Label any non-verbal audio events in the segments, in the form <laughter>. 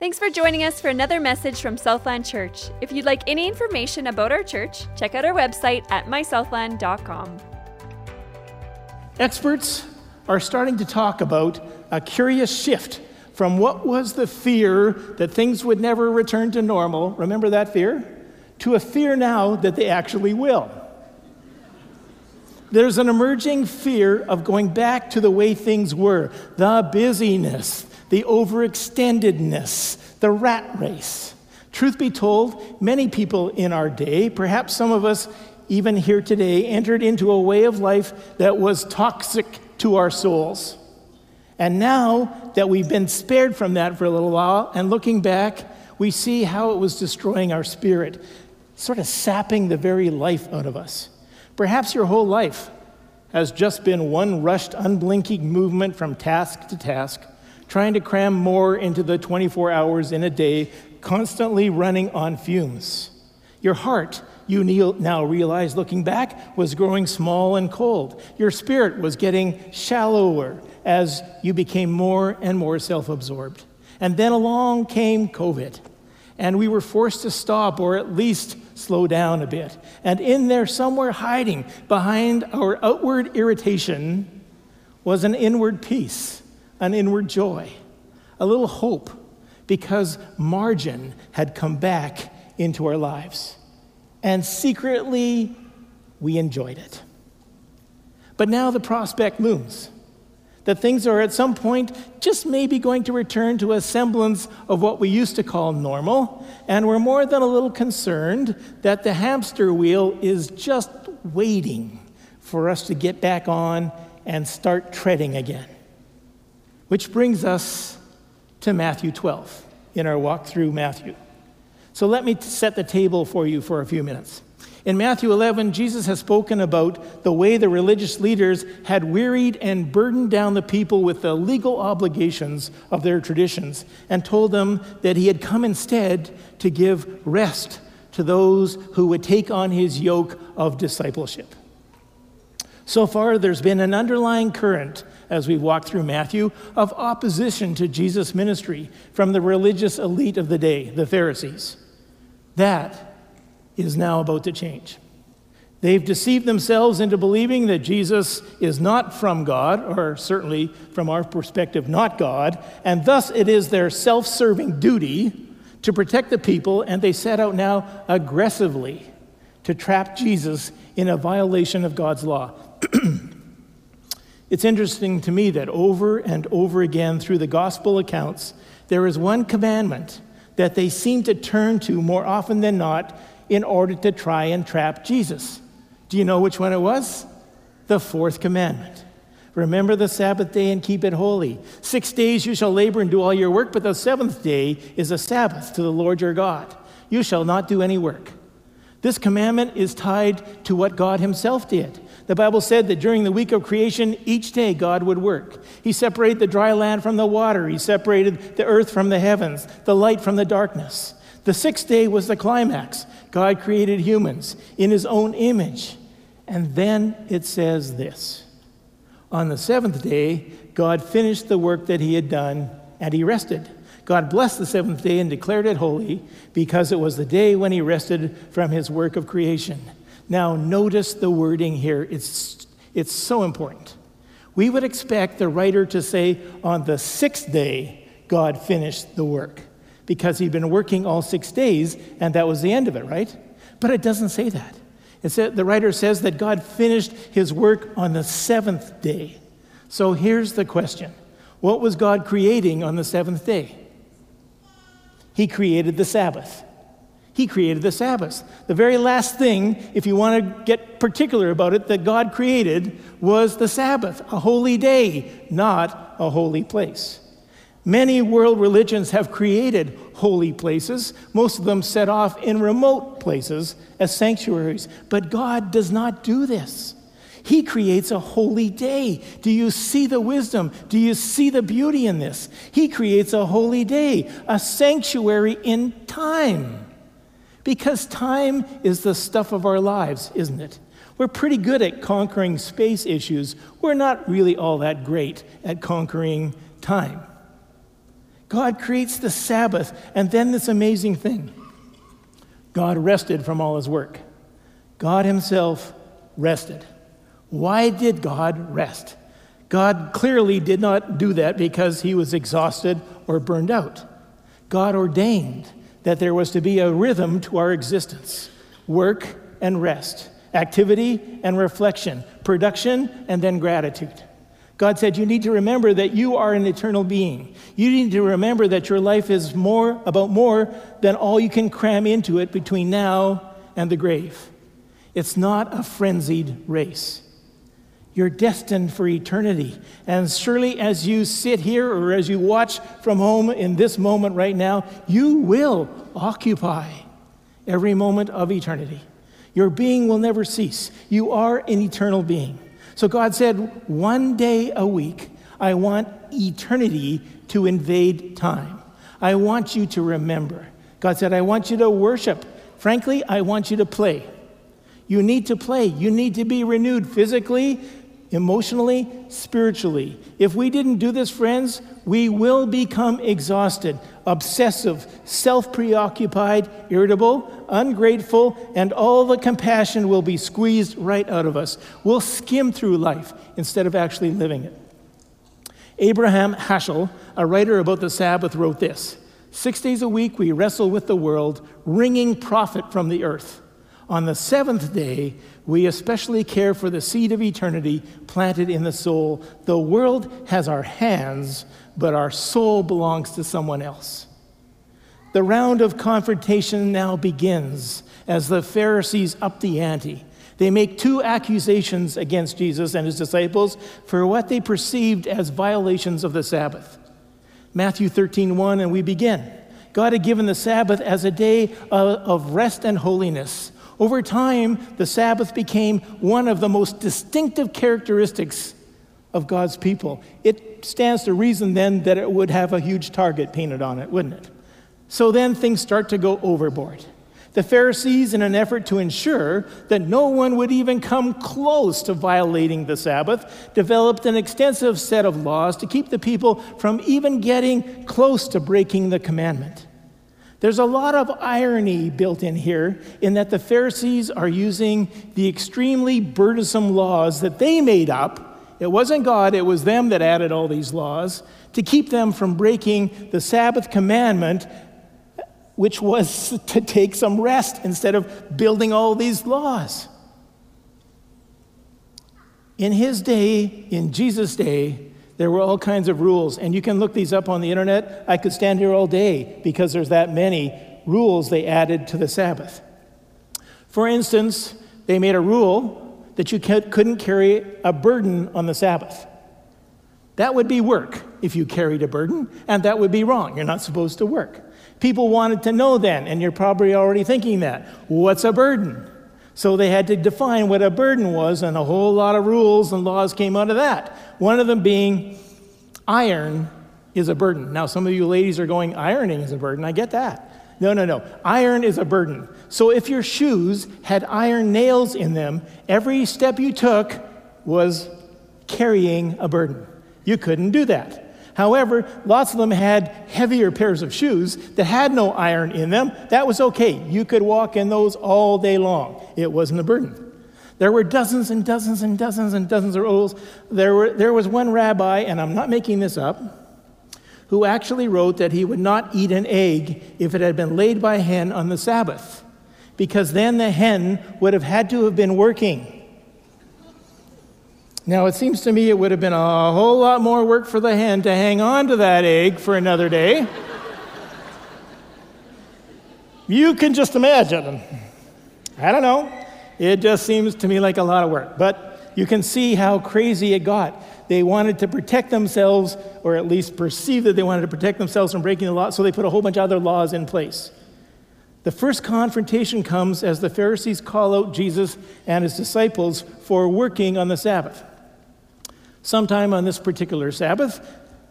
Thanks for joining us for another message from Southland Church. If you'd like any information about our church, check out our website at mysouthland.com. Experts are starting to talk about a curious shift from what was the fear that things would never return to normal, remember that fear? To a fear now that they actually will. There's an emerging fear of going back to the way things were the busyness, the overextendedness, the rat race. Truth be told, many people in our day, perhaps some of us even here today, entered into a way of life that was toxic to our souls. And now that we've been spared from that for a little while, and looking back, we see how it was destroying our spirit, sort of sapping the very life out of us. Perhaps your whole life has just been one rushed, unblinking movement from task to task trying to cram more into the 24 hours in a day, constantly running on fumes. Your heart, you now realize looking back, was growing small and cold. Your spirit was getting shallower as you became more and more self absorbed. And then along came COVID, and we were forced to stop or at least slow down a bit. And in there, somewhere hiding behind our outward irritation, was an inward peace an inward joy, a little hope, because margin had come back into our lives. And secretly, we enjoyed it. But now the prospect looms that things are at some point just maybe going to return to a semblance of what we used to call normal, and we're more than a little concerned that the hamster wheel is just waiting for us to get back on and start treading again. Which brings us to Matthew 12 in our walk through Matthew. So let me set the table for you for a few minutes. In Matthew 11, Jesus has spoken about the way the religious leaders had wearied and burdened down the people with the legal obligations of their traditions and told them that he had come instead to give rest to those who would take on his yoke of discipleship. So far, there's been an underlying current as we walk through Matthew of opposition to Jesus' ministry from the religious elite of the day, the Pharisees. That is now about to change. They've deceived themselves into believing that Jesus is not from God, or certainly from our perspective, not God, and thus it is their self serving duty to protect the people, and they set out now aggressively to trap Jesus in a violation of God's law. <clears throat> It's interesting to me that over and over again through the gospel accounts, there is one commandment that they seem to turn to more often than not in order to try and trap Jesus. Do you know which one it was? The fourth commandment. Remember the Sabbath day and keep it holy. Six days you shall labor and do all your work, but the seventh day is a Sabbath to the Lord your God. You shall not do any work. This commandment is tied to what God Himself did. The Bible said that during the week of creation, each day God would work. He separated the dry land from the water, He separated the earth from the heavens, the light from the darkness. The sixth day was the climax. God created humans in His own image. And then it says this On the seventh day, God finished the work that He had done, and He rested. God blessed the seventh day and declared it holy because it was the day when He rested from His work of creation. Now, notice the wording here. It's, it's so important. We would expect the writer to say, on the sixth day, God finished the work, because he'd been working all six days, and that was the end of it, right? But it doesn't say that. It said, the writer says that God finished his work on the seventh day. So here's the question What was God creating on the seventh day? He created the Sabbath. He created the Sabbath. The very last thing, if you want to get particular about it, that God created was the Sabbath, a holy day, not a holy place. Many world religions have created holy places, most of them set off in remote places as sanctuaries. But God does not do this. He creates a holy day. Do you see the wisdom? Do you see the beauty in this? He creates a holy day, a sanctuary in time. Because time is the stuff of our lives, isn't it? We're pretty good at conquering space issues. We're not really all that great at conquering time. God creates the Sabbath, and then this amazing thing God rested from all his work. God himself rested. Why did God rest? God clearly did not do that because he was exhausted or burned out. God ordained that there was to be a rhythm to our existence work and rest, activity and reflection, production and then gratitude. God said, You need to remember that you are an eternal being. You need to remember that your life is more about more than all you can cram into it between now and the grave. It's not a frenzied race. You're destined for eternity. And surely, as you sit here or as you watch from home in this moment right now, you will occupy every moment of eternity. Your being will never cease. You are an eternal being. So God said, one day a week, I want eternity to invade time. I want you to remember. God said, I want you to worship. Frankly, I want you to play. You need to play. You need to be renewed physically, emotionally, spiritually. If we didn't do this, friends, we will become exhausted, obsessive, self preoccupied, irritable, ungrateful, and all the compassion will be squeezed right out of us. We'll skim through life instead of actually living it. Abraham Heschel, a writer about the Sabbath, wrote this Six days a week we wrestle with the world, wringing profit from the earth. On the seventh day, we especially care for the seed of eternity planted in the soul. The world has our hands, but our soul belongs to someone else. The round of confrontation now begins as the Pharisees up the ante. They make two accusations against Jesus and his disciples for what they perceived as violations of the Sabbath. Matthew 13, 1, and we begin. God had given the Sabbath as a day of rest and holiness over time, the Sabbath became one of the most distinctive characteristics of God's people. It stands to reason then that it would have a huge target painted on it, wouldn't it? So then things start to go overboard. The Pharisees, in an effort to ensure that no one would even come close to violating the Sabbath, developed an extensive set of laws to keep the people from even getting close to breaking the commandment. There's a lot of irony built in here in that the Pharisees are using the extremely burdensome laws that they made up. It wasn't God, it was them that added all these laws to keep them from breaking the Sabbath commandment, which was <laughs> to take some rest instead of building all these laws. In his day, in Jesus' day, there were all kinds of rules, and you can look these up on the internet. I could stand here all day because there's that many rules they added to the Sabbath. For instance, they made a rule that you couldn't carry a burden on the Sabbath. That would be work if you carried a burden, and that would be wrong. You're not supposed to work. People wanted to know then, and you're probably already thinking that. What's a burden? So they had to define what a burden was, and a whole lot of rules and laws came out of that. One of them being iron is a burden. Now, some of you ladies are going, ironing is a burden. I get that. No, no, no. Iron is a burden. So if your shoes had iron nails in them, every step you took was carrying a burden. You couldn't do that. However, lots of them had heavier pairs of shoes that had no iron in them. That was okay. You could walk in those all day long, it wasn't a burden. There were dozens and dozens and dozens and dozens of rules. There, were, there was one rabbi, and I'm not making this up, who actually wrote that he would not eat an egg if it had been laid by a hen on the Sabbath, because then the hen would have had to have been working. Now, it seems to me it would have been a whole lot more work for the hen to hang on to that egg for another day. you can just imagine. I don't know. It just seems to me like a lot of work. But you can see how crazy it got. They wanted to protect themselves, or at least perceive that they wanted to protect themselves from breaking the law, so they put a whole bunch of other laws in place. The first confrontation comes as the Pharisees call out Jesus and his disciples for working on the Sabbath. Sometime on this particular Sabbath,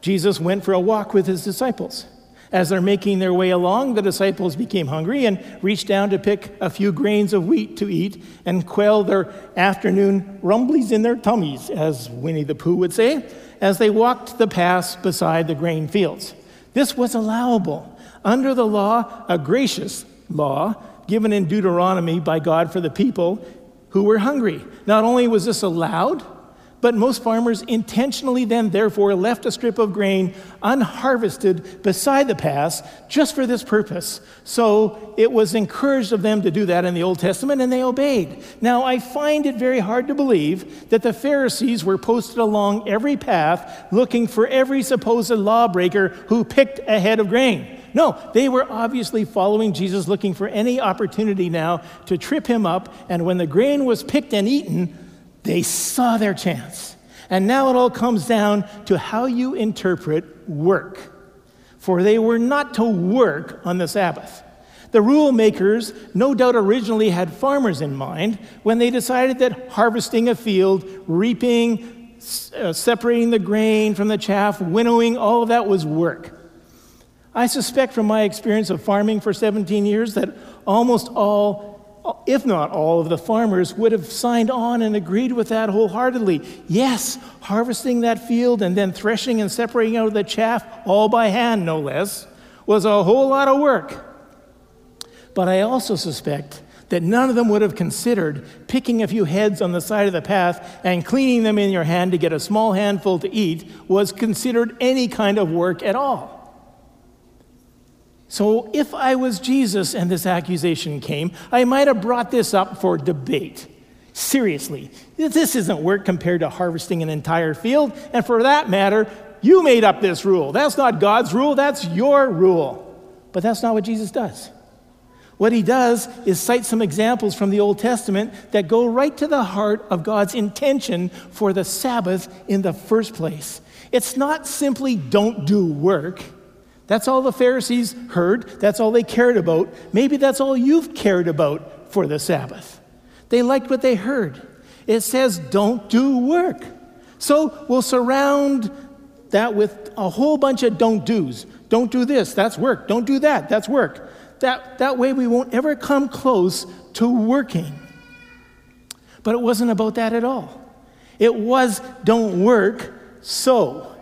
Jesus went for a walk with his disciples. As they're making their way along, the disciples became hungry and reached down to pick a few grains of wheat to eat and quell their afternoon rumblies in their tummies, as Winnie the Pooh would say, as they walked the paths beside the grain fields. This was allowable. Under the law, a gracious law given in Deuteronomy by God for the people who were hungry. Not only was this allowed, but most farmers intentionally then, therefore, left a strip of grain unharvested beside the paths just for this purpose. So it was encouraged of them to do that in the Old Testament, and they obeyed. Now, I find it very hard to believe that the Pharisees were posted along every path looking for every supposed lawbreaker who picked a head of grain. No, they were obviously following Jesus, looking for any opportunity now to trip him up, and when the grain was picked and eaten, they saw their chance. And now it all comes down to how you interpret work. For they were not to work on the Sabbath. The rule makers no doubt originally had farmers in mind when they decided that harvesting a field, reaping, uh, separating the grain from the chaff, winnowing, all of that was work. I suspect from my experience of farming for 17 years that almost all if not all of the farmers would have signed on and agreed with that wholeheartedly. Yes, harvesting that field and then threshing and separating out the chaff, all by hand, no less, was a whole lot of work. But I also suspect that none of them would have considered picking a few heads on the side of the path and cleaning them in your hand to get a small handful to eat was considered any kind of work at all. So, if I was Jesus and this accusation came, I might have brought this up for debate. Seriously, this isn't work compared to harvesting an entire field. And for that matter, you made up this rule. That's not God's rule, that's your rule. But that's not what Jesus does. What he does is cite some examples from the Old Testament that go right to the heart of God's intention for the Sabbath in the first place. It's not simply don't do work. That's all the Pharisees heard. That's all they cared about. Maybe that's all you've cared about for the Sabbath. They liked what they heard. It says, don't do work. So we'll surround that with a whole bunch of don't do's. Don't do this, that's work. Don't do that, that's work. That, that way we won't ever come close to working. But it wasn't about that at all. It was don't work so.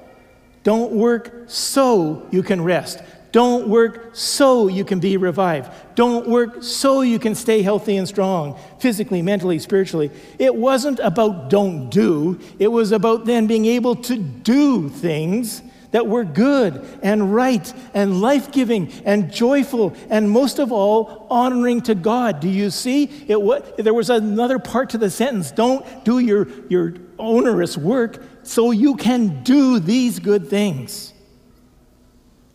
Don't work so you can rest. Don't work so you can be revived. Don't work so you can stay healthy and strong, physically, mentally, spiritually. It wasn't about don't do, it was about then being able to do things that were good and right and life giving and joyful and most of all, honoring to God. Do you see? It, what, there was another part to the sentence don't do your, your onerous work so you can do these good things.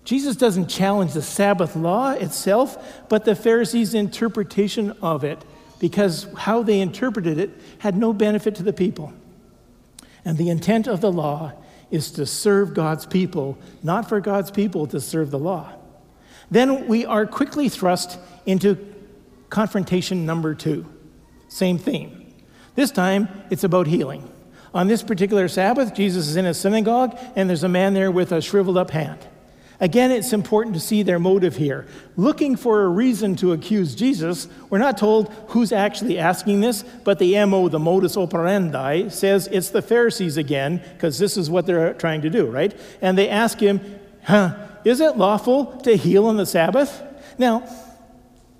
Jesus doesn't challenge the Sabbath law itself, but the Pharisees' interpretation of it, because how they interpreted it had no benefit to the people. And the intent of the law is to serve God's people, not for God's people to serve the law. Then we are quickly thrust into confrontation number two. Same theme. This time, it's about healing. On this particular Sabbath, Jesus is in a synagogue, and there's a man there with a shriveled up hand. Again, it's important to see their motive here. Looking for a reason to accuse Jesus, we're not told who's actually asking this, but the MO, the modus operandi, says it's the Pharisees again, because this is what they're trying to do, right? And they ask him, huh, is it lawful to heal on the Sabbath? Now,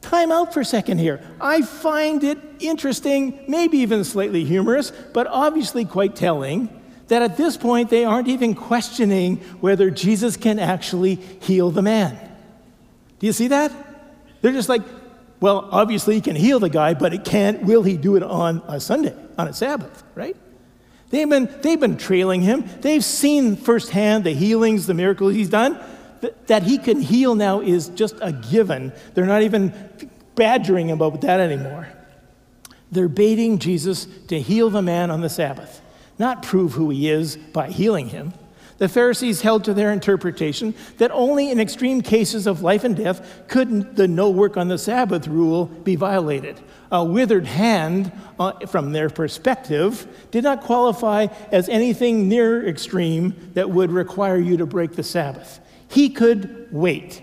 time out for a second here. I find it interesting, maybe even slightly humorous, but obviously quite telling, that at this point they aren't even questioning whether Jesus can actually heal the man. Do you see that? They're just like, well, obviously he can heal the guy, but it can't, will he do it on a Sunday, on a Sabbath, right? They've been, they've been trailing him. They've seen firsthand the healings, the miracles he's done that he can heal now is just a given. They're not even badgering him about that anymore. They're baiting Jesus to heal the man on the Sabbath, not prove who he is by healing him. The Pharisees held to their interpretation that only in extreme cases of life and death could the no work on the Sabbath rule be violated. A withered hand, uh, from their perspective, did not qualify as anything near extreme that would require you to break the Sabbath. He could wait.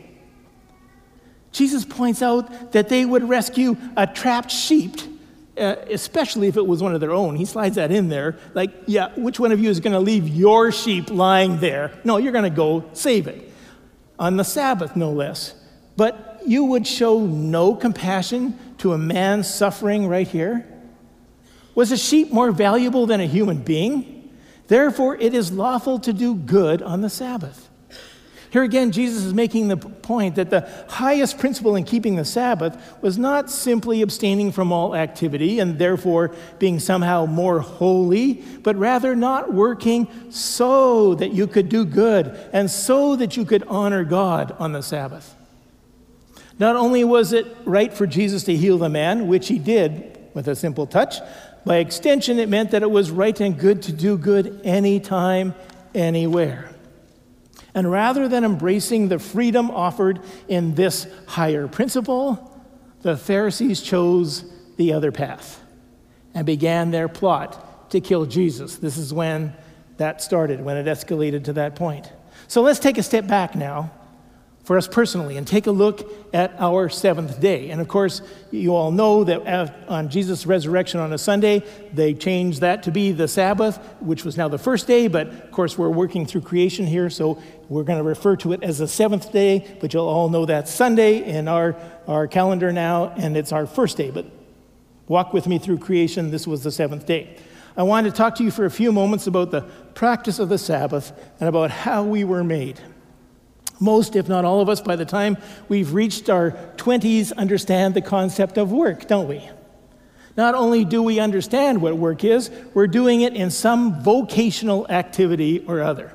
Jesus points out that they would rescue a trapped sheep, uh, especially if it was one of their own. He slides that in there. Like, yeah, which one of you is going to leave your sheep lying there? No, you're going to go save it. on the Sabbath, no less. But you would show no compassion to a man suffering right here? Was a sheep more valuable than a human being? Therefore, it is lawful to do good on the Sabbath. Here again, Jesus is making the point that the highest principle in keeping the Sabbath was not simply abstaining from all activity and therefore being somehow more holy, but rather not working so that you could do good and so that you could honor God on the Sabbath. Not only was it right for Jesus to heal the man, which he did with a simple touch, by extension, it meant that it was right and good to do good anytime, anywhere. And rather than embracing the freedom offered in this higher principle, the Pharisees chose the other path and began their plot to kill Jesus. This is when that started, when it escalated to that point. So let's take a step back now for us personally and take a look at our seventh day. And of course, you all know that on Jesus' resurrection on a Sunday, they changed that to be the Sabbath, which was now the first day, but of course, we're working through creation here, so we're going to refer to it as the seventh day, but you'll all know that's Sunday in our, our calendar now, and it's our first day. But walk with me through creation, this was the seventh day. I wanted to talk to you for a few moments about the practice of the Sabbath and about how we were made. Most, if not all of us, by the time we've reached our 20s, understand the concept of work, don't we? Not only do we understand what work is, we're doing it in some vocational activity or other.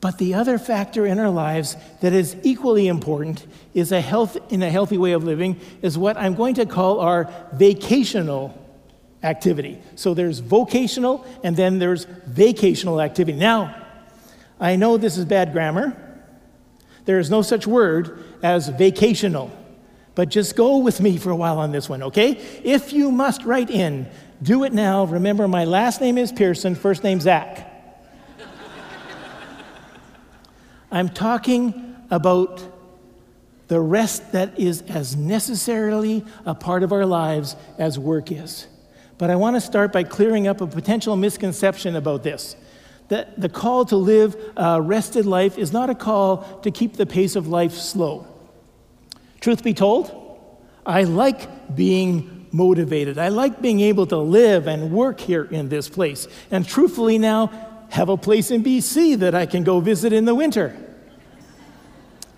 But the other factor in our lives that is equally important is a health in a healthy way of living is what I'm going to call our vacational activity. So there's vocational and then there's vacational activity. Now, I know this is bad grammar. There is no such word as vacational. But just go with me for a while on this one, okay? If you must write in, do it now. Remember, my last name is Pearson, first name Zach. <laughs> I'm talking about the rest that is as necessarily a part of our lives as work is. But I want to start by clearing up a potential misconception about this that the call to live a rested life is not a call to keep the pace of life slow. Truth be told, I like being motivated. I like being able to live and work here in this place. And truthfully, now, have a place in BC that I can go visit in the winter.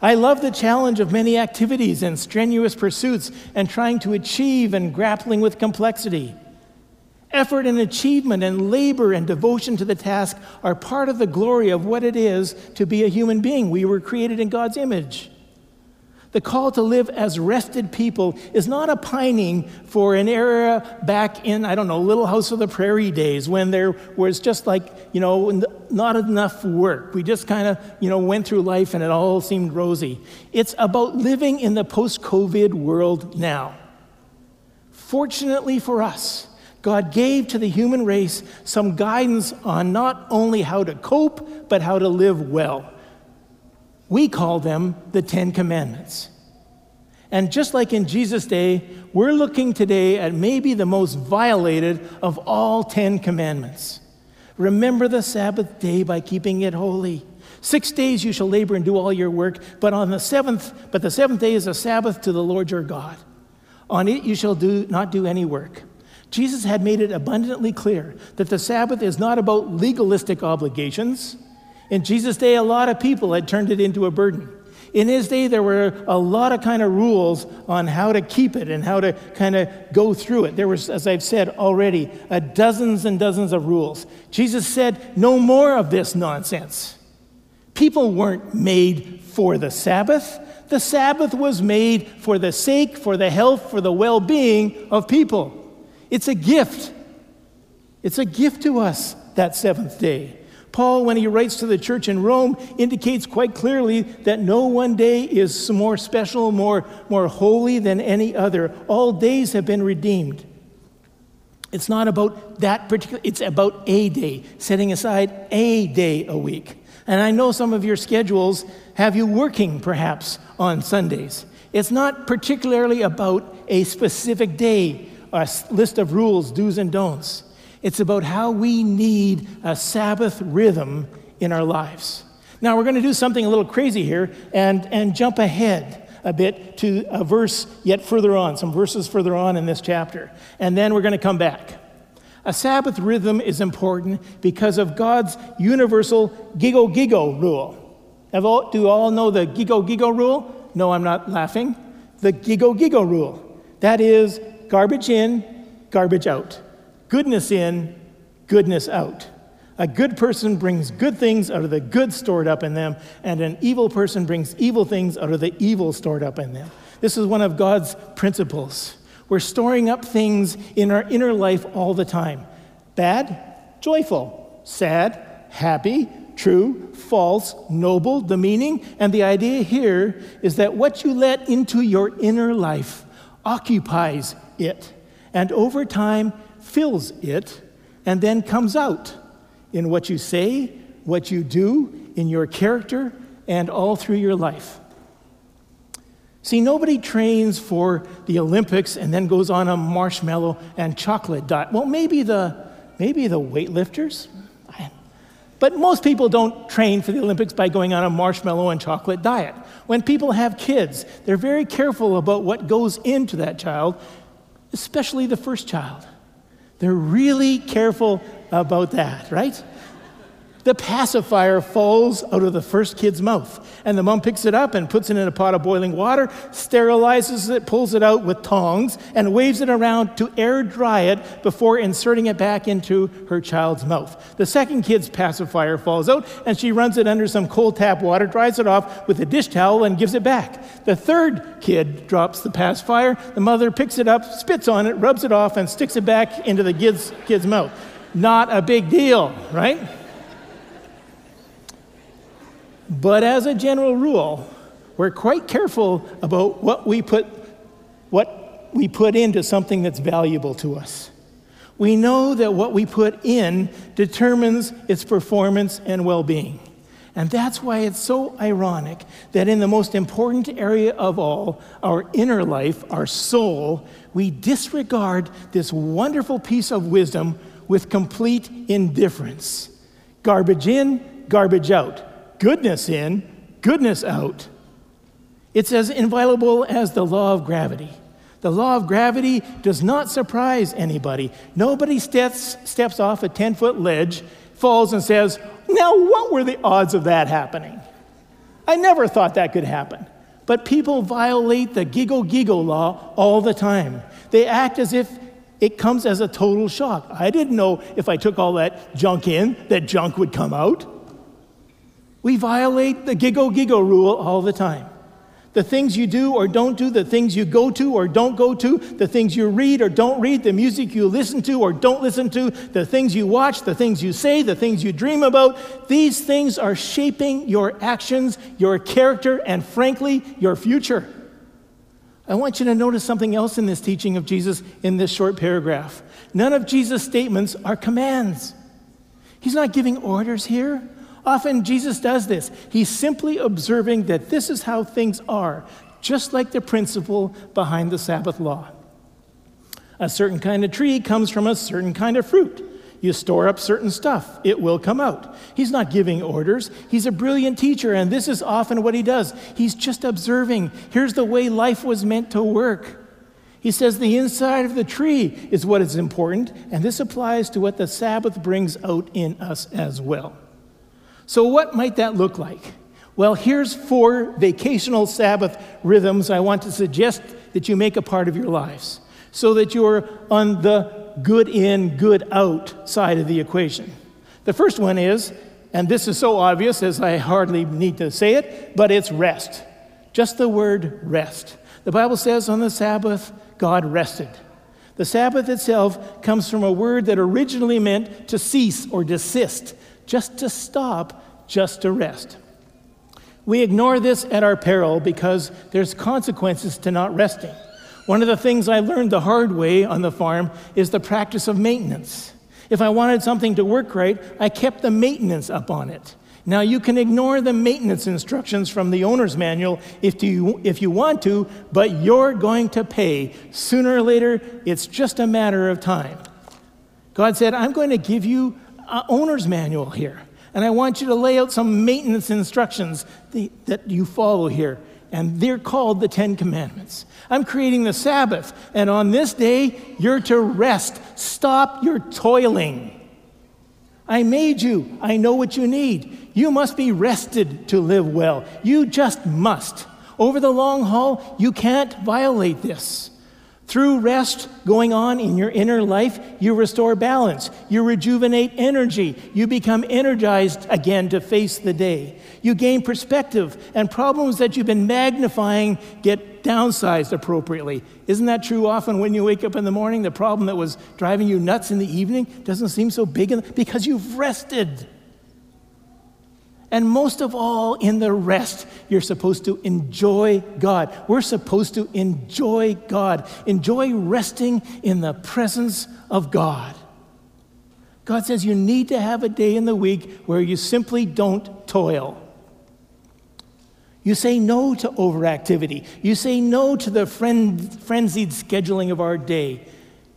I love the challenge of many activities and strenuous pursuits and trying to achieve and grappling with complexity. Effort and achievement and labor and devotion to the task are part of the glory of what it is to be a human being. We were created in God's image. The call to live as rested people is not a pining for an era back in, I don't know, Little House of the Prairie days when there was just like, you know, not enough work. We just kind of, you know, went through life and it all seemed rosy. It's about living in the post COVID world now. Fortunately for us, God gave to the human race some guidance on not only how to cope, but how to live well. We call them the Ten Commandments. And just like in Jesus' day, we're looking today at maybe the most violated of all Ten Commandments. Remember the Sabbath day by keeping it holy. Six days you shall labor and do all your work, but on the seventh, but the seventh day is a Sabbath to the Lord your God. On it you shall do not do any work. Jesus had made it abundantly clear that the Sabbath is not about legalistic obligations. In Jesus' day, a lot of people had turned it into a burden. In his day, there were a lot of kind of rules on how to keep it and how to kind of go through it. There was, as I've said already, dozens and dozens of rules. Jesus said, No more of this nonsense. People weren't made for the Sabbath. The Sabbath was made for the sake, for the health, for the well being of people. It's a gift. It's a gift to us, that seventh day. Paul, when he writes to the church in Rome, indicates quite clearly that no one day is more special, more, more holy than any other. All days have been redeemed. It's not about that particular, it's about a day, setting aside a day a week. And I know some of your schedules have you working perhaps on Sundays. It's not particularly about a specific day a list of rules, do's and don'ts. It's about how we need a Sabbath rhythm in our lives. Now, we're going to do something a little crazy here and, and jump ahead a bit to a verse yet further on, some verses further on in this chapter. And then we're going to come back. A Sabbath rhythm is important because of God's universal gigo gigo rule. All, do you all know the gigo gigo rule? No, I'm not laughing. The gigo gigo rule. That is garbage in, garbage out. Goodness in, goodness out. A good person brings good things out of the good stored up in them, and an evil person brings evil things out of the evil stored up in them. This is one of God's principles. We're storing up things in our inner life all the time bad, joyful, sad, happy, true, false, noble, the meaning. And the idea here is that what you let into your inner life occupies it, and over time fills it, and then comes out in what you say, what you do, in your character, and all through your life. See, nobody trains for the Olympics and then goes on a marshmallow and chocolate diet. Well, maybe the, maybe the weightlifters, but most people don't train for the Olympics by going on a marshmallow and chocolate diet. When people have kids, they're very careful about what goes into that child, especially the first child. They're really careful about that, right? The pacifier falls out of the first kid's mouth. And the mom picks it up and puts it in a pot of boiling water, sterilizes it, pulls it out with tongs, and waves it around to air dry it before inserting it back into her child's mouth. The second kid's pacifier falls out, and she runs it under some cold tap water, dries it off with a dish towel, and gives it back. The third kid drops the pacifier. The mother picks it up, spits on it, rubs it off, and sticks it back into the kid's, kid's mouth. Not a big deal, right? But as a general rule, we're quite careful about what we put, what we put into something that's valuable to us. We know that what we put in determines its performance and well being. And that's why it's so ironic that in the most important area of all, our inner life, our soul, we disregard this wonderful piece of wisdom with complete indifference. Garbage in, garbage out goodness in, goodness out. It's as inviolable as the law of gravity. The law of gravity does not surprise anybody. Nobody steps, steps off a 10 foot ledge, falls, and says, Now, what were the odds of that happening? I never thought that could happen. But people violate the giggle giggle law all the time. They act as if it comes as a total shock. I didn't know if I took all that junk in, that junk would come out. We violate the gigo gigo rule all the time. The things you do or don't do, the things you go to or don't go to, the things you read or don't read, the music you listen to or don't listen to, the things you watch, the things you say, the things you dream about, these things are shaping your actions, your character, and frankly, your future. I want you to notice something else in this teaching of Jesus in this short paragraph. None of Jesus' statements are commands. He's not giving orders here. Often Jesus does this. He's simply observing that this is how things are, just like the principle behind the Sabbath law. A certain kind of tree comes from a certain kind of fruit. You store up certain stuff, it will come out. He's not giving orders. He's a brilliant teacher, and this is often what he does. He's just observing. Here's the way life was meant to work. He says the inside of the tree is what is important, and this applies to what the Sabbath brings out in us as well. So, what might that look like? Well, here's four vacational Sabbath rhythms I want to suggest that you make a part of your lives so that you're on the good in, good out side of the equation. The first one is, and this is so obvious as I hardly need to say it, but it's rest. Just the word rest. The Bible says on the Sabbath, God rested. The Sabbath itself comes from a word that originally meant to cease or desist, just to stop just to rest. We ignore this at our peril because there's consequences to not resting. One of the things I learned the hard way on the farm is the practice of maintenance. If I wanted something to work right, I kept the maintenance up on it. Now, you can ignore the maintenance instructions from the owner's manual if you, if you want to, but you're going to pay. Sooner or later, it's just a matter of time. God said, I'm going to give you an owner's manual here. And I want you to lay out some maintenance instructions that you follow here. And they're called the Ten Commandments. I'm creating the Sabbath. And on this day, you're to rest. Stop your toiling. I made you. I know what you need. You must be rested to live well. You just must. Over the long haul, you can't violate this. Through rest going on in your inner life, you restore balance, you rejuvenate energy, you become energized again to face the day. You gain perspective, and problems that you've been magnifying get downsized appropriately. Isn't that true often when you wake up in the morning? The problem that was driving you nuts in the evening doesn't seem so big because you've rested. And most of all, in the rest, you're supposed to enjoy God. We're supposed to enjoy God, enjoy resting in the presence of God. God says you need to have a day in the week where you simply don't toil. You say no to overactivity. You say no to the frenzied scheduling of our day.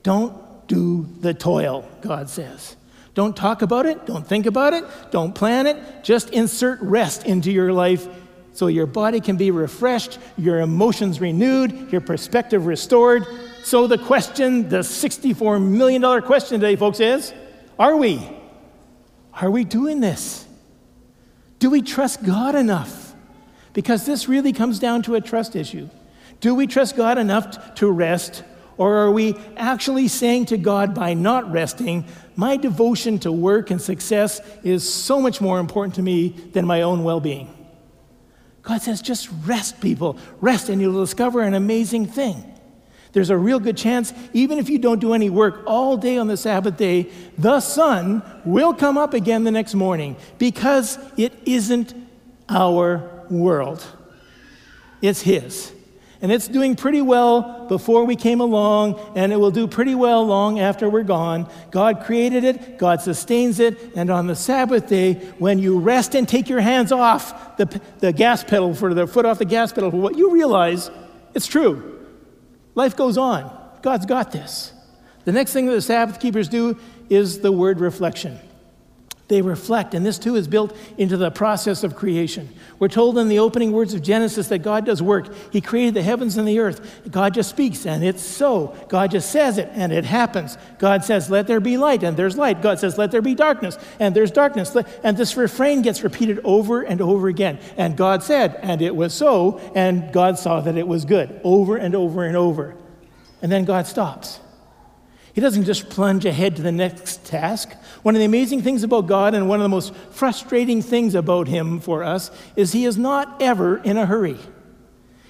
Don't do the toil, God says. Don't talk about it, don't think about it, don't plan it. Just insert rest into your life so your body can be refreshed, your emotions renewed, your perspective restored. So, the question, the $64 million question today, folks, is Are we? Are we doing this? Do we trust God enough? Because this really comes down to a trust issue. Do we trust God enough to rest or are we actually saying to God by not resting, my devotion to work and success is so much more important to me than my own well being? God says, just rest, people. Rest, and you'll discover an amazing thing. There's a real good chance, even if you don't do any work all day on the Sabbath day, the sun will come up again the next morning because it isn't our world, it's His. And it's doing pretty well before we came along, and it will do pretty well long after we're gone. God created it, God sustains it, and on the Sabbath day, when you rest and take your hands off the, the gas pedal for the foot off the gas pedal, for what you realize it's true. Life goes on. God's got this. The next thing that the Sabbath keepers do is the word reflection. They reflect, and this too is built into the process of creation. We're told in the opening words of Genesis that God does work. He created the heavens and the earth. God just speaks, and it's so. God just says it, and it happens. God says, Let there be light, and there's light. God says, Let there be darkness, and there's darkness. And this refrain gets repeated over and over again. And God said, and it was so, and God saw that it was good, over and over and over. And then God stops. He doesn't just plunge ahead to the next task. One of the amazing things about God and one of the most frustrating things about Him for us is He is not ever in a hurry.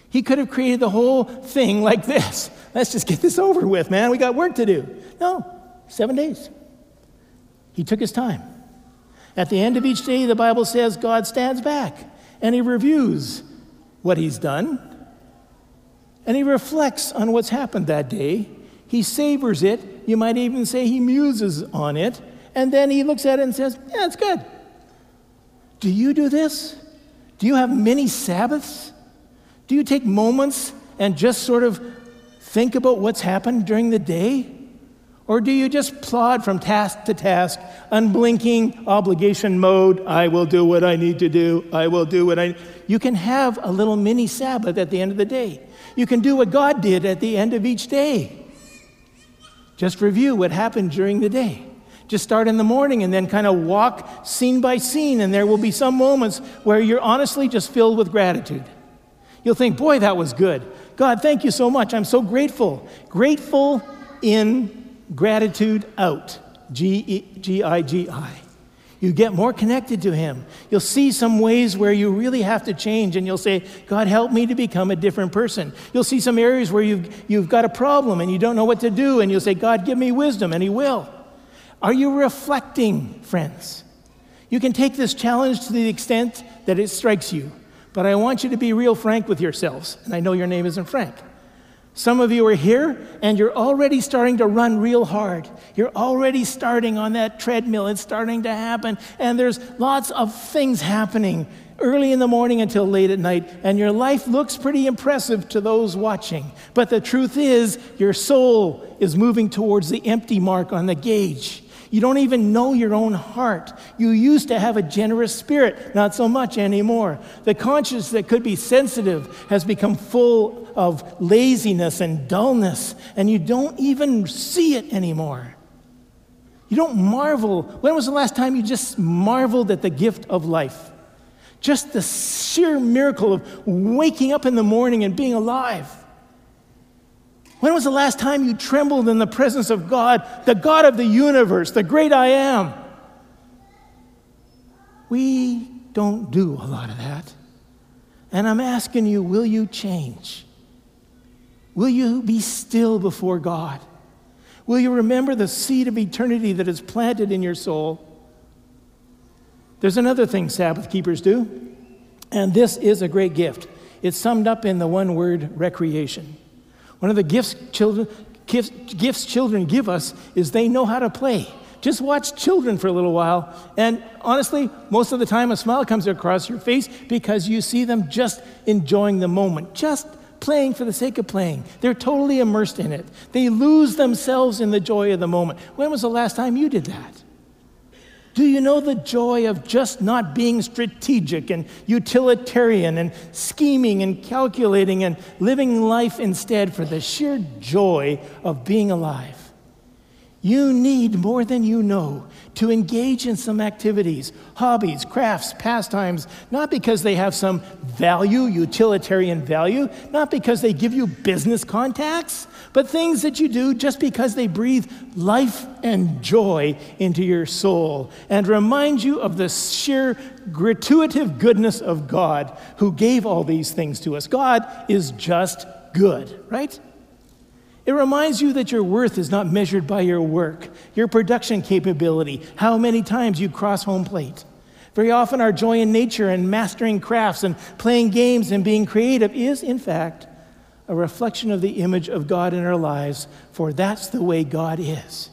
He could have created the whole thing like this. <laughs> Let's just get this over with, man. We got work to do. No, seven days. He took his time. At the end of each day, the Bible says God stands back and He reviews what He's done and He reflects on what's happened that day he savors it. You might even say he muses on it. And then he looks at it and says, Yeah, it's good. Do you do this? Do you have many Sabbaths? Do you take moments and just sort of think about what's happened during the day? Or do you just plod from task to task, unblinking obligation mode? I will do what I need to do. I will do what I. You can have a little mini Sabbath at the end of the day. You can do what God did at the end of each day. Just review what happened during the day. Just start in the morning and then kind of walk scene by scene, and there will be some moments where you're honestly just filled with gratitude. You'll think, boy, that was good. God, thank you so much. I'm so grateful. Grateful in gratitude out. G I G I. You get more connected to Him. You'll see some ways where you really have to change, and you'll say, God, help me to become a different person. You'll see some areas where you've, you've got a problem and you don't know what to do, and you'll say, God, give me wisdom, and He will. Are you reflecting, friends? You can take this challenge to the extent that it strikes you, but I want you to be real frank with yourselves, and I know your name isn't Frank. Some of you are here and you're already starting to run real hard. You're already starting on that treadmill. It's starting to happen. And there's lots of things happening early in the morning until late at night. And your life looks pretty impressive to those watching. But the truth is, your soul is moving towards the empty mark on the gauge. You don't even know your own heart. You used to have a generous spirit, not so much anymore. The conscience that could be sensitive has become full of laziness and dullness, and you don't even see it anymore. You don't marvel. When was the last time you just marveled at the gift of life? Just the sheer miracle of waking up in the morning and being alive. When was the last time you trembled in the presence of God, the God of the universe, the great I am? We don't do a lot of that. And I'm asking you, will you change? Will you be still before God? Will you remember the seed of eternity that is planted in your soul? There's another thing Sabbath keepers do, and this is a great gift. It's summed up in the one word recreation. One of the gifts children, gifts, gifts children give us is they know how to play. Just watch children for a little while, and honestly, most of the time a smile comes across your face because you see them just enjoying the moment, just playing for the sake of playing. They're totally immersed in it. They lose themselves in the joy of the moment. When was the last time you did that? Do you know the joy of just not being strategic and utilitarian and scheming and calculating and living life instead for the sheer joy of being alive? You need more than you know to engage in some activities, hobbies, crafts, pastimes, not because they have some value, utilitarian value, not because they give you business contacts, but things that you do just because they breathe life and joy into your soul and remind you of the sheer gratuitive goodness of God who gave all these things to us. God is just good, right? It reminds you that your worth is not measured by your work, your production capability, how many times you cross home plate. Very often, our joy in nature and mastering crafts and playing games and being creative is, in fact, a reflection of the image of God in our lives, for that's the way God is.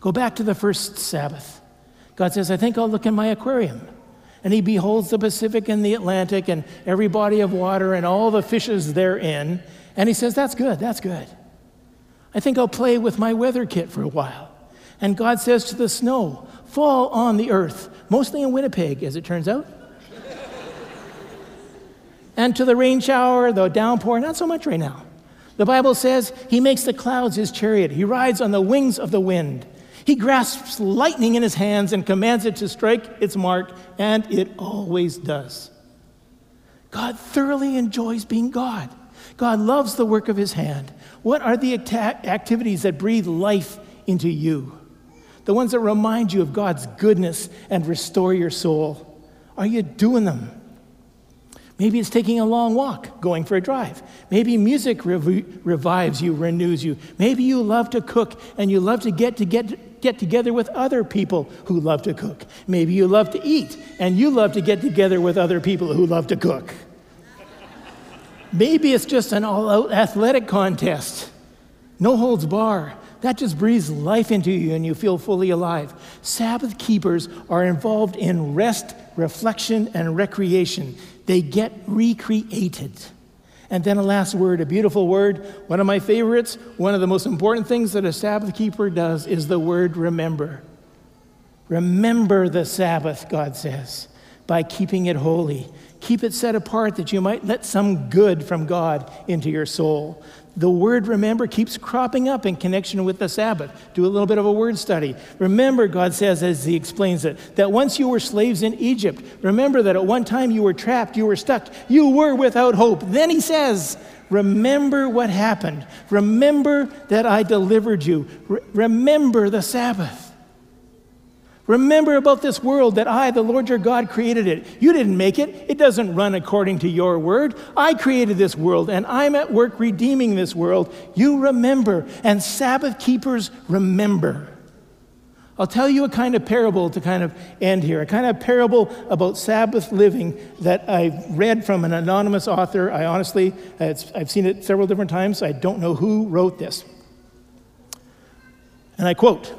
Go back to the first Sabbath. God says, I think I'll look in my aquarium. And he beholds the Pacific and the Atlantic and every body of water and all the fishes therein. And he says, That's good, that's good. I think I'll play with my weather kit for a while. And God says to the snow, Fall on the earth, mostly in Winnipeg, as it turns out. <laughs> and to the rain shower, the downpour, not so much right now. The Bible says he makes the clouds his chariot, he rides on the wings of the wind. He grasps lightning in his hands and commands it to strike its mark, and it always does. God thoroughly enjoys being God. God loves the work of his hand. What are the activities that breathe life into you? The ones that remind you of God's goodness and restore your soul. Are you doing them? Maybe it's taking a long walk, going for a drive. Maybe music rev- revives you, renews you. Maybe you love to cook and you love to get, to get, get together with other people who love to cook. Maybe you love to eat and you love to get together with other people who love to cook. Maybe it's just an all out athletic contest. No holds bar. That just breathes life into you and you feel fully alive. Sabbath keepers are involved in rest, reflection, and recreation. They get recreated. And then a last word, a beautiful word, one of my favorites. One of the most important things that a Sabbath keeper does is the word remember. Remember the Sabbath, God says, by keeping it holy. Keep it set apart that you might let some good from God into your soul. The word remember keeps cropping up in connection with the Sabbath. Do a little bit of a word study. Remember, God says, as He explains it, that once you were slaves in Egypt, remember that at one time you were trapped, you were stuck, you were without hope. Then He says, Remember what happened. Remember that I delivered you. Re- remember the Sabbath. Remember about this world that I, the Lord your God, created it. You didn't make it, it doesn't run according to your word. I created this world, and I'm at work redeeming this world. You remember, and Sabbath keepers remember. I'll tell you a kind of parable to kind of end here, a kind of parable about Sabbath living that I read from an anonymous author. I honestly, I've seen it several different times. I don't know who wrote this. And I quote,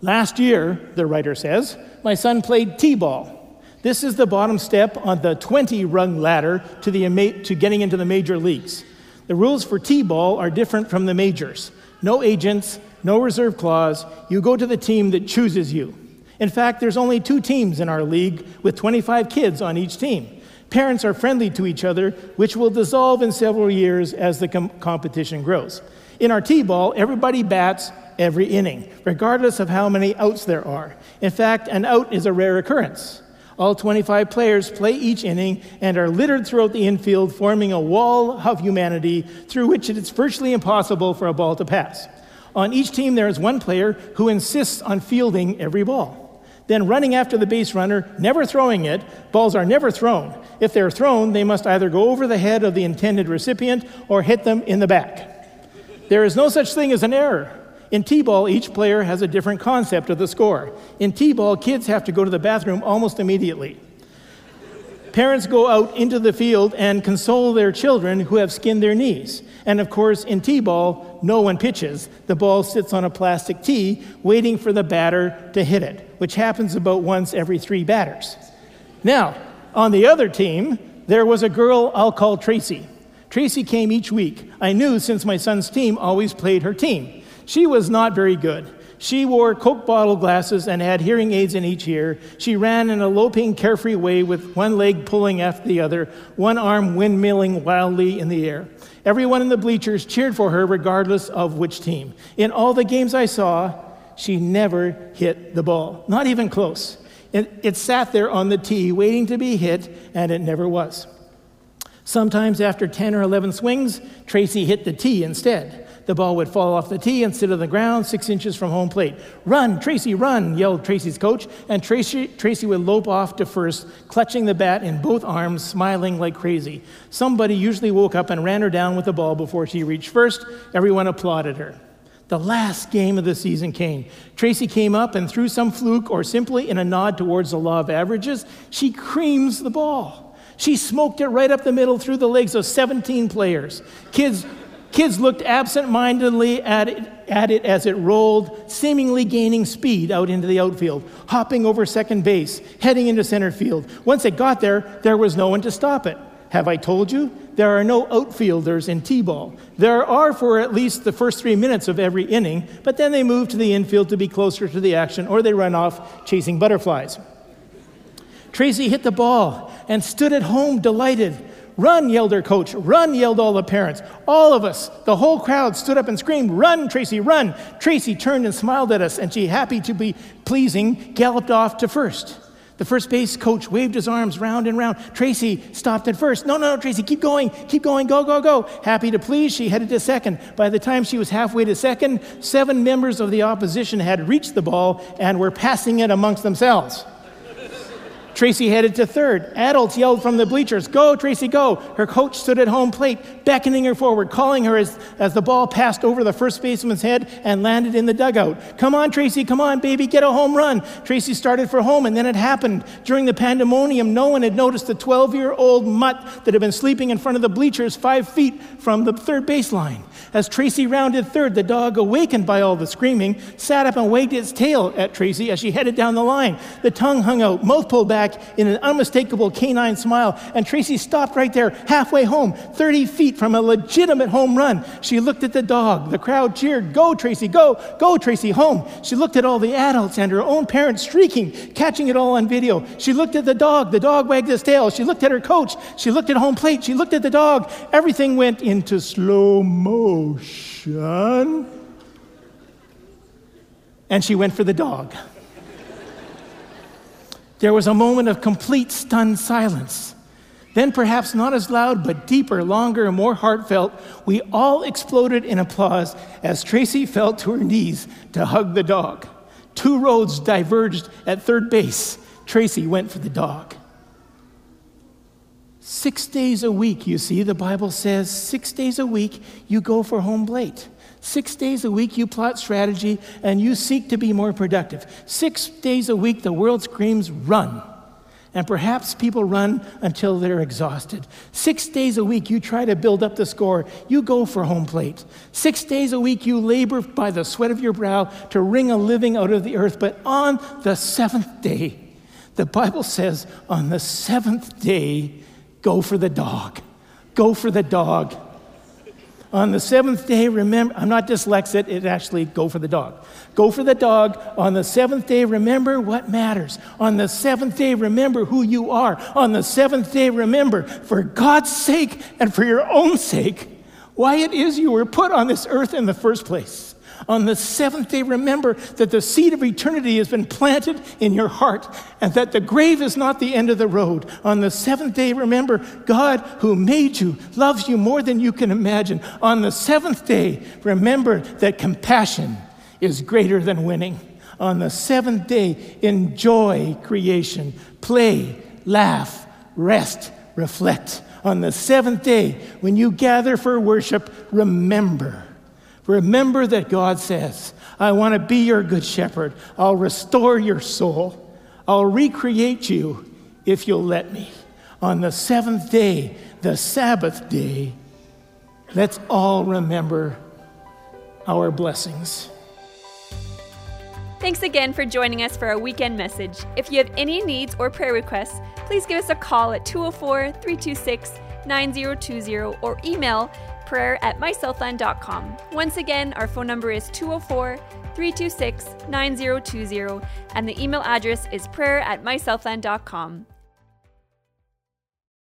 Last year, the writer says, my son played T ball. This is the bottom step on the 20 rung ladder to, the, to getting into the major leagues. The rules for T ball are different from the majors no agents, no reserve clause. You go to the team that chooses you. In fact, there's only two teams in our league with 25 kids on each team. Parents are friendly to each other, which will dissolve in several years as the com- competition grows. In our T ball, everybody bats every inning, regardless of how many outs there are. In fact, an out is a rare occurrence. All 25 players play each inning and are littered throughout the infield, forming a wall of humanity through which it is virtually impossible for a ball to pass. On each team, there is one player who insists on fielding every ball. Then running after the base runner, never throwing it, balls are never thrown. If they're thrown, they must either go over the head of the intended recipient or hit them in the back. There is no such thing as an error. In T ball, each player has a different concept of the score. In T ball, kids have to go to the bathroom almost immediately. Parents go out into the field and console their children who have skinned their knees. And of course, in T ball, no one pitches. The ball sits on a plastic tee, waiting for the batter to hit it, which happens about once every three batters. Now, on the other team, there was a girl I'll call Tracy. Tracy came each week. I knew since my son's team always played her team. She was not very good. She wore Coke bottle glasses and had hearing aids in each ear. She ran in a loping, carefree way with one leg pulling after the other, one arm windmilling wildly in the air. Everyone in the bleachers cheered for her, regardless of which team. In all the games I saw, she never hit the ball, not even close. It, it sat there on the tee, waiting to be hit, and it never was. Sometimes after 10 or 11 swings, Tracy hit the tee instead. The ball would fall off the tee and sit on the ground six inches from home plate. Run, Tracy, run, yelled Tracy's coach, and Tracy, Tracy would lope off to first, clutching the bat in both arms, smiling like crazy. Somebody usually woke up and ran her down with the ball before she reached first. Everyone applauded her. The last game of the season came. Tracy came up and through some fluke or simply in a nod towards the law of averages, she creams the ball. She smoked it right up the middle through the legs of 17 players. Kids Kids looked absent mindedly at it, at it as it rolled, seemingly gaining speed out into the outfield, hopping over second base, heading into center field. Once it got there, there was no one to stop it. Have I told you? There are no outfielders in T ball. There are for at least the first three minutes of every inning, but then they move to the infield to be closer to the action or they run off chasing butterflies. Tracy hit the ball and stood at home delighted. Run, yelled her coach. Run, yelled all the parents. All of us, the whole crowd, stood up and screamed, Run, Tracy, run. Tracy turned and smiled at us, and she, happy to be pleasing, galloped off to first. The first base coach waved his arms round and round. Tracy stopped at first. No, no, no, Tracy, keep going, keep going, go, go, go. Happy to please, she headed to second. By the time she was halfway to second, seven members of the opposition had reached the ball and were passing it amongst themselves. Tracy headed to third. Adults yelled from the bleachers, Go, Tracy, go. Her coach stood at home plate, beckoning her forward, calling her as, as the ball passed over the first baseman's head and landed in the dugout. Come on, Tracy, come on, baby, get a home run. Tracy started for home, and then it happened. During the pandemonium, no one had noticed the 12 year old mutt that had been sleeping in front of the bleachers five feet from the third baseline. As Tracy rounded third, the dog, awakened by all the screaming, sat up and wagged its tail at Tracy as she headed down the line. The tongue hung out, mouth pulled back, in an unmistakable canine smile, and Tracy stopped right there, halfway home, 30 feet from a legitimate home run. She looked at the dog. The crowd cheered, Go, Tracy, go, go, Tracy, home. She looked at all the adults and her own parents streaking, catching it all on video. She looked at the dog. The dog wagged his tail. She looked at her coach. She looked at home plate. She looked at the dog. Everything went into slow motion. And she went for the dog. There was a moment of complete stunned silence. Then, perhaps not as loud, but deeper, longer, and more heartfelt, we all exploded in applause as Tracy fell to her knees to hug the dog. Two roads diverged at third base. Tracy went for the dog. Six days a week, you see, the Bible says, six days a week you go for home plate. Six days a week, you plot strategy and you seek to be more productive. Six days a week, the world screams, run. And perhaps people run until they're exhausted. Six days a week, you try to build up the score. You go for home plate. Six days a week, you labor by the sweat of your brow to wring a living out of the earth. But on the seventh day, the Bible says, on the seventh day, go for the dog. Go for the dog. On the seventh day, remember, I'm not dyslexic, it actually go for the dog. Go for the dog. On the seventh day, remember what matters. On the seventh day, remember who you are. On the seventh day, remember, for God's sake and for your own sake, why it is you were put on this earth in the first place. On the seventh day, remember that the seed of eternity has been planted in your heart and that the grave is not the end of the road. On the seventh day, remember God who made you loves you more than you can imagine. On the seventh day, remember that compassion is greater than winning. On the seventh day, enjoy creation, play, laugh, rest, reflect. On the seventh day, when you gather for worship, remember Remember that God says, I want to be your good shepherd. I'll restore your soul. I'll recreate you if you'll let me. On the seventh day, the Sabbath day, let's all remember our blessings. Thanks again for joining us for our weekend message. If you have any needs or prayer requests, please give us a call at 204 326 9020 or email prayer at mysouthland.com. Once again, our phone number is 204 326 9020 and the email address is prayer at mysouthland.com.